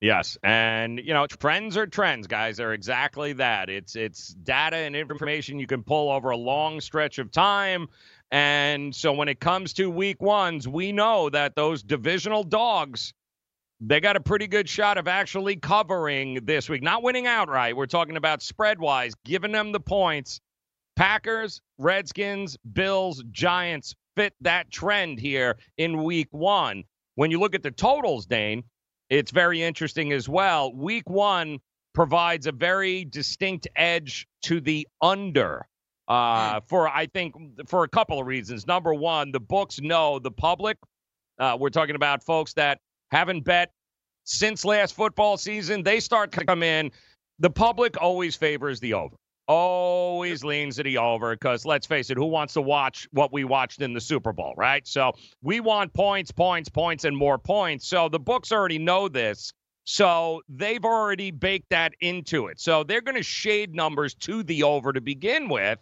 Speaker 5: Yes, and you know, trends are trends, guys. They're exactly that. It's it's data and information you can pull over a long stretch of time. And so when it comes to week ones, we know that those divisional dogs, they got a pretty good shot of actually covering this week. Not winning outright. We're talking about spread wise, giving them the points. Packers, Redskins, Bills, Giants fit that trend here in week one. When you look at the totals, Dane, it's very interesting as well. Week one provides a very distinct edge to the under uh, for, I think, for a couple of reasons. Number one, the books know the public. Uh, we're talking about folks that haven't bet since last football season. They start to come in. The public always favors the over. Always leans to the over because let's face it, who wants to watch what we watched in the Super Bowl, right? So we want points, points, points, and more points. So the books already know this. So they've already baked that into it. So they're going to shade numbers to the over to begin with,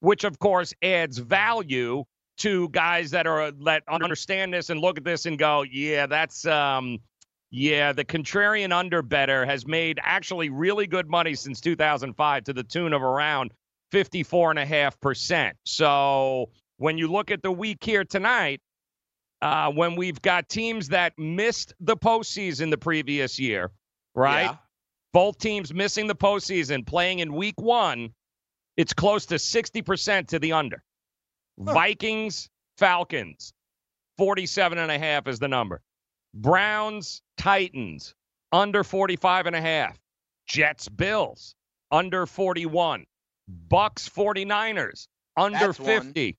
Speaker 5: which of course adds value to guys that are that understand this and look at this and go, yeah, that's um yeah, the contrarian under better has made actually really good money since 2005 to the tune of around 54 and a half percent. So when you look at the week here tonight, uh, when we've got teams that missed the postseason the previous year, right?
Speaker 2: Yeah.
Speaker 5: Both teams missing the postseason, playing in week one, it's close to 60% to the under. Vikings, Falcons, 47 and a half is the number. Browns, Titans, under 45 and a half. Jets, Bills, under 41. Bucks, 49ers, under
Speaker 2: That's one.
Speaker 5: 50.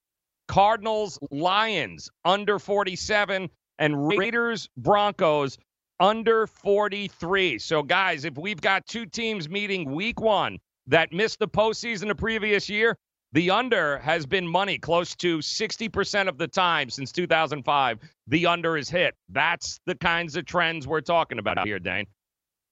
Speaker 5: Cardinals, Lions, under 47. And Raiders, Broncos, under 43. So, guys, if we've got two teams meeting week one that missed the postseason the previous year, the under has been money close to 60% of the time since 2005. The under is hit. That's the kinds of trends we're talking about here, Dane.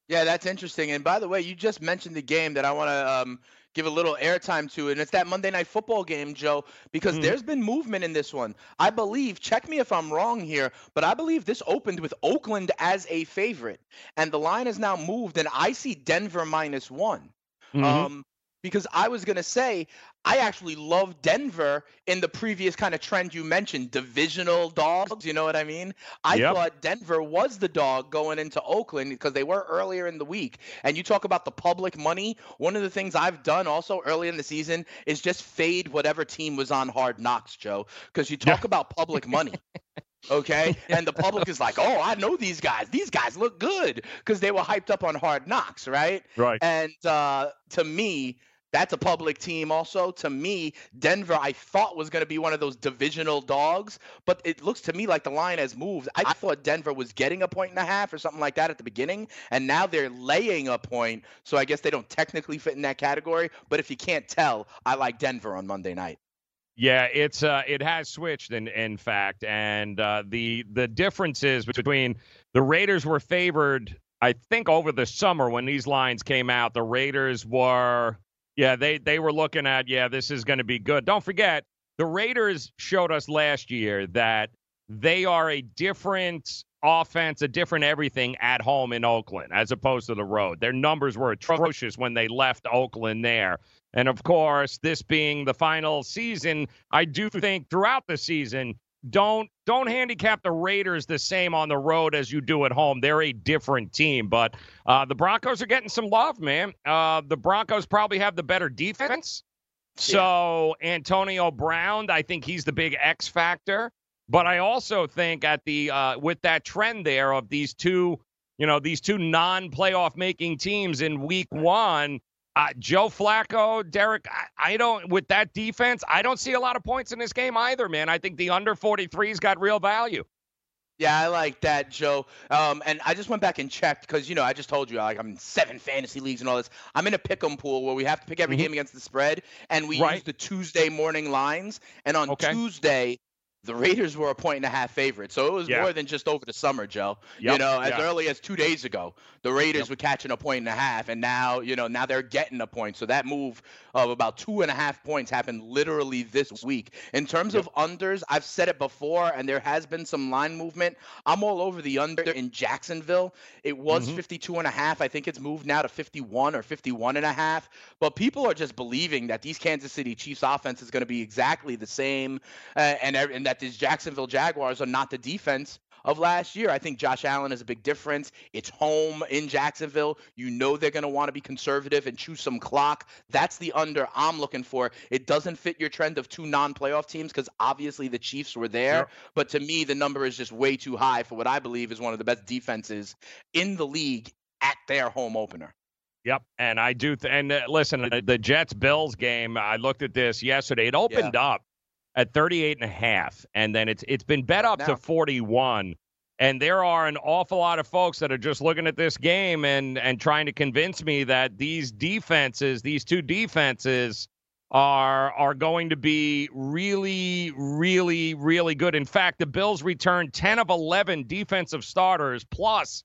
Speaker 2: Yeah, that's interesting. And by the way, you just mentioned the game that I want to um, give a little airtime to, and it's that Monday Night Football game, Joe, because
Speaker 5: Mhm.
Speaker 2: there's been movement in this one. I believe, check me if I'm wrong here, but I believe this opened with Oakland as a favorite, and the line has now moved, and I see Denver minus one.
Speaker 5: Mhm.
Speaker 2: Um, because I was gonna say I actually love Denver in the previous kind of trend you mentioned, divisional dogs. You know what I mean? I
Speaker 5: Yep.
Speaker 2: thought Denver was the dog going into Oakland because they were earlier in the week. And you talk about the public money. One of the things I've done also early in the season is just fade whatever team was on Hard Knocks, Joe, because you talk about public money. Okay, and the public is like, "Oh, I know these guys. These guys look good because they were hyped up on Hard Knocks, right?"
Speaker 5: Right.
Speaker 2: And uh, to me, that's a public team. Also, to me, Denver, I thought was going to be one of those divisional dogs, but it looks to me like the line has moved. I thought Denver was getting a point and a half or something like that at the beginning, and now they're laying a point. So I guess they don't technically fit in that category. But if you can't tell, I like Denver on Monday night.
Speaker 5: Yeah, it's uh, it has switched in in fact, and uh, the the differences between the Raiders were favored, I think, over the summer when these lines came out. The Raiders were, yeah, they they were looking at, yeah, this is going to be good. Don't forget, the Raiders showed us last year that they are a different offense, a different everything at home in Oakland as opposed to the road. Their numbers were atrocious when they left Oakland there. And of course, this being the final season, I do think throughout the season, don't don't handicap the Raiders the same on the road as you do at home. They're a different team, but uh, the Broncos are getting some love, man. Uh, the Broncos probably have the better defense. So Antonio Brown, I think he's the big X factor. But I also think at the uh, with that trend there of these two, you know, these two non-playoff making teams in Week One, uh, Joe Flacco, Derek, I, I, don't with that defense, I don't see a lot of points in this game either, man. I think the under 43's got real value.
Speaker 2: Yeah, I like that, Joe. Um, and I just went back and checked because you know I just told you like I'm in seven fantasy leagues and all this. I'm in a pick'em pool where we have to pick every mm-hmm. game against the spread, and we right. use the Tuesday morning lines. And on okay. Tuesday, the Raiders were a point and a half favorite. So it was yeah. more than just over the summer, Joe. Yep. You know, as yeah. early as two days ago, the Raiders yep. were catching a point and a half, and now, you know, now they're getting a point. So that move of about two and a half points happened literally this week. In terms yep. of unders, I've said it before, and there has been some line movement. I'm all over the under in Jacksonville. It was mm-hmm. 52 and a half. I think it's moved now to 51 or 51 and a half. But people are just believing that these Kansas City Chiefs offense is going to be exactly the same, uh, and, and that these Jacksonville Jaguars are not the defense of last year. I think Josh Allen is a big difference. It's home in Jacksonville. You know they're going to want to be conservative and choose some clock. That's the under I'm looking for. It doesn't fit your trend of two non-playoff teams because obviously the Chiefs were there, but to me the number is just way too high for what I believe is one of the best defenses in the league at their home opener.
Speaker 5: Yep, and I do. Th- and uh, listen, the Jets Bills game. I looked at this yesterday. It opened yeah. up at 38 and a half and then it's it's been bet up now. to 41 and there are an awful lot of folks that are just looking at this game and and trying to convince me that these defenses these two defenses are are going to be really really really good in fact the bills returned 10 of 11 defensive starters plus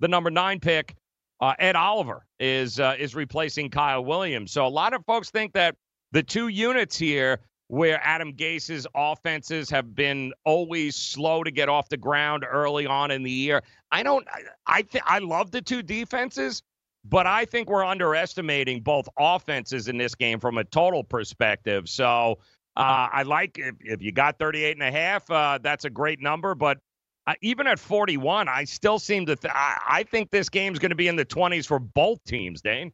Speaker 5: the number 9 pick uh, Ed Oliver is uh, is replacing Kyle Williams so a lot of folks think that the two units here where Adam Gase's offenses have been always slow to get off the ground early on in the year. I don't I th- I love the two defenses, but I think we're underestimating both offenses in this game from a total perspective. So uh, I like if, if, you got 38 and a half, uh, that's a great number. But uh, even at 41, I still seem to. Th- I, I think this game's going to be in the 20s for both teams, Dane.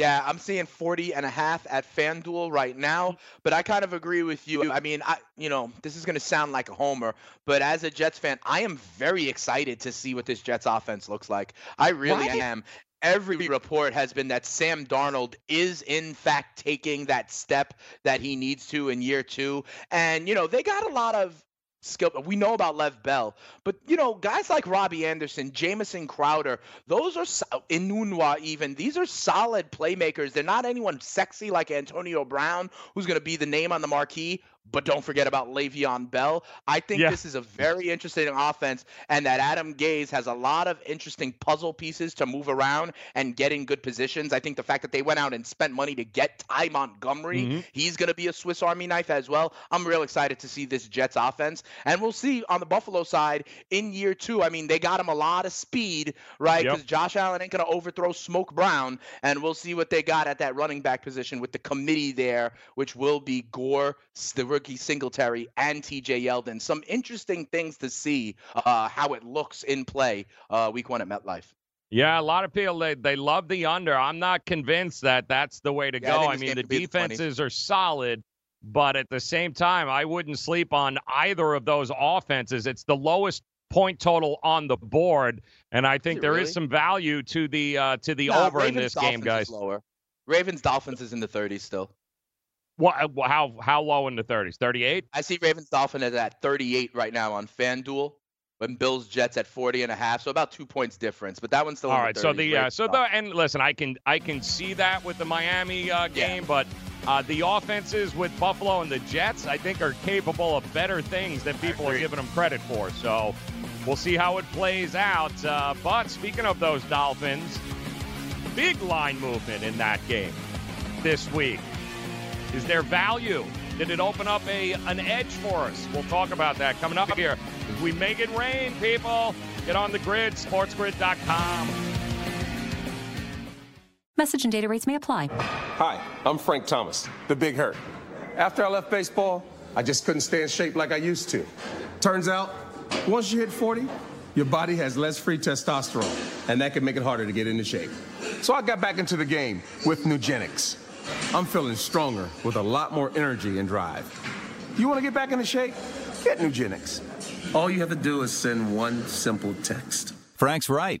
Speaker 2: Yeah, I'm seeing 40 and a half at FanDuel right now, but I kind of agree with you. I mean, I you know, this is going to sound like a homer, but as a Jets fan, I am very excited to see what this Jets offense looks like. I really am. Every report has been that Sam Darnold is in fact taking that step that he needs to in year 2. And you know, they got a lot of skill. We know about Lev Bell, but you know, guys like Robbie Anderson, Jamison Crowder, those are Enunwa even. These are solid playmakers. They're not anyone sexy like Antonio Brown, who's going to be the name on the marquee, but don't forget about Le'Veon Bell. I think yeah. this is a very interesting offense, and that Adam Gase has a lot of interesting puzzle pieces to move around and get in good positions. I think the fact that they went out and spent money to get Ty Montgomery, mm-hmm. he's going to be a Swiss Army knife as well. I'm real excited to see this Jets offense, and we'll see on the Buffalo side in year two. I mean, they got him a lot of speed, right? Because yep. Josh Allen ain't going to overthrow Smoke Brown, and we'll see what they got at that running back position with the committee there, which will be Gore, rookie Singletary and TJ Yeldon. Some interesting things to see uh, how it looks in play uh, week one at MetLife.
Speaker 5: Yeah, a lot of people they, they love the under. I'm not convinced that that's the way to yeah, go. I, I mean, the defenses are solid, but at the same time, I wouldn't sleep on either of those offenses. It's the lowest point total on the board, and I think there really? is some value to the uh, to the no, over
Speaker 2: Ravens
Speaker 5: in this
Speaker 2: Dolphins
Speaker 5: game, guys.
Speaker 2: lower. Ravens Dolphins is in the 30s still.
Speaker 5: What? How how low in the 30s? 38?
Speaker 2: I see Ravens Dolphin is at 38 right now on FanDuel. When Bills Jets at 40 and a half, so about two points difference. But that one's still
Speaker 5: all
Speaker 2: right.
Speaker 5: The so the uh, so the and listen, I can I can see that with the Miami uh, game, yeah. but uh, the offenses with Buffalo and the Jets, I think, are capable of better things than people are giving them credit for. So we'll see how it plays out. Uh, but speaking of those Dolphins, big line movement in that game this week. Is there value? Did it open up a an edge for us? We'll talk about that coming up here. We make it rain, people. Get on the grid, sportsgrid.com.
Speaker 12: Message and data rates may apply.
Speaker 13: Hi, I'm Frank Thomas, the big hurt. After I left baseball, I just couldn't stay in shape like I used to. Turns out, once you hit 40, your body has less free testosterone, and that can make it harder to get into shape. So I got back into the game with Nugenix. I'm feeling stronger with a lot more energy and drive. You want to get back into shape? Get Nugenix. All you have to do is send one simple text.
Speaker 14: Frank's right.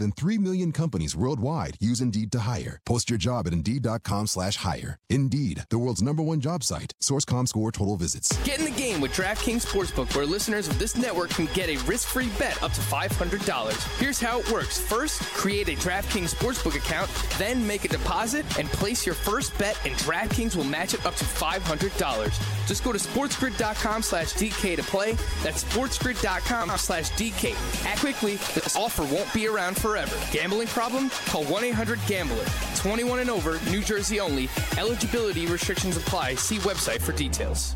Speaker 9: than 3 million companies worldwide use Indeed to hire. Post your job at Indeed.com slash hire. Indeed, the world's number one job site. Source.com score total visits.
Speaker 15: Get in the game with DraftKings Sportsbook, where listeners of this network can get a risk-free bet up to $500. Here's how it works. First, create a DraftKings Sportsbook account, then make a deposit and place your first bet, and DraftKings will match it up to $500. Just go to sportsgrid.com slash DK to play. That's sportsgrid.com slash DK. Act quickly. This offer won't be around forever. Gambling problem? Call 1-800-GAMBLER. 21 and over, New Jersey only. Eligibility restrictions apply. See website for details.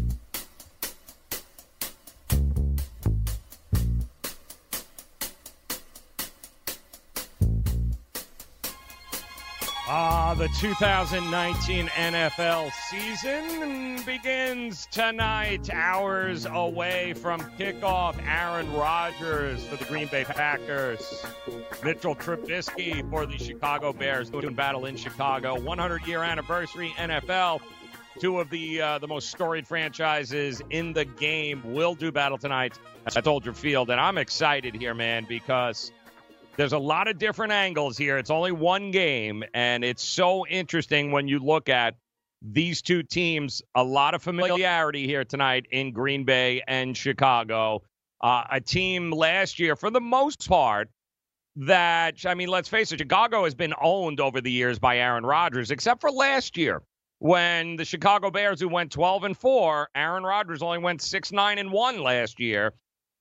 Speaker 5: Ah, the 2019 NFL season begins tonight, hours away from kickoff. Aaron Rodgers for the Green Bay Packers, Mitchell Trubisky for the Chicago Bears, doing battle in Chicago. 100 year anniversary NFL. Two of the uh, the most storied franchises in the game will do battle tonight at Soldier Field, and I'm excited here, man, because there's a lot of different angles here. It's only one game, and it's so interesting when you look at these two teams. A lot of familiarity here tonight in Green Bay and Chicago. Uh, a team last year, for the most part, that, I mean, let's face it, Chicago has been owned over the years by Aaron Rodgers, except for last year when the Chicago Bears, who went 12 and 4, Aaron Rodgers only went 6 9 and 1 last year.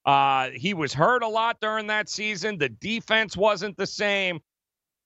Speaker 5: Uh, he was hurt a lot during that season. The defense wasn't the same.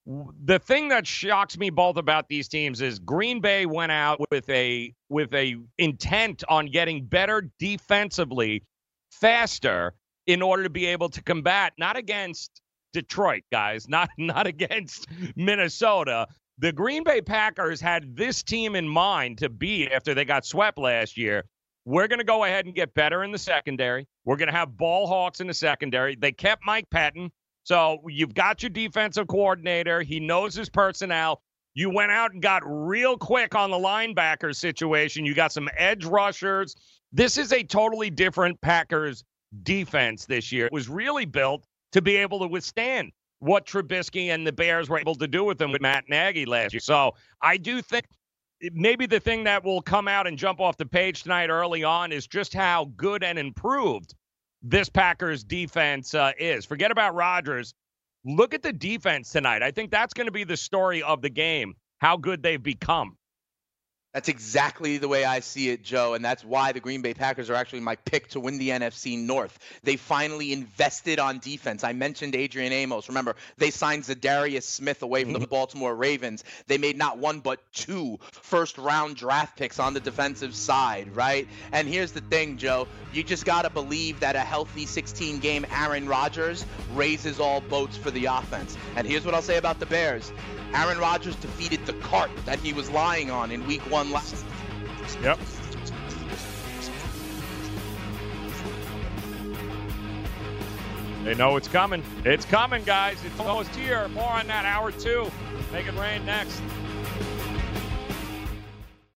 Speaker 5: The thing that shocks me both about these teams is Green Bay went out with a with a intent on getting better defensively faster in order to be able to combat not against Detroit guys, not not against Minnesota. The Green Bay Packers had this team in mind to beat after they got swept last year. We're going to go ahead and get better in the secondary. We're going to have ball hawks in the secondary. They kept Mike Pettine. So you've got your defensive coordinator. He knows his personnel. You went out and got real quick on the linebacker situation. You got some edge rushers. This is a totally different Packers defense this year. It was really built to be able to withstand what Trubisky and the Bears were able to do with them with Matt Nagy last year. So I do think maybe the thing that will come out and jump off the page tonight early on is just how good and improved this Packers defense uh, is. Forget about Rodgers. Look at the defense tonight. I think that's going to be the story of the game, how good they've become.
Speaker 2: That's exactly the way I see it, Joe, and that's why the Green Bay Packers are actually my pick to win the NFC North. They finally invested on defense. I mentioned Adrian Amos. Remember, they signed Za'Darius Smith away from the mm-hmm. Baltimore Ravens. They made not one but two first-round draft picks on the defensive side, right? And here's the thing, Joe. You just got to believe that a healthy 16-game Aaron Rodgers raises all boats for the offense. And here's what I'll say about the Bears. Aaron Rodgers defeated the cart that he was lying on in week one last.
Speaker 5: Yep. They know it's coming. It's coming, guys. It's almost here. More on that hour two. Make it rain next.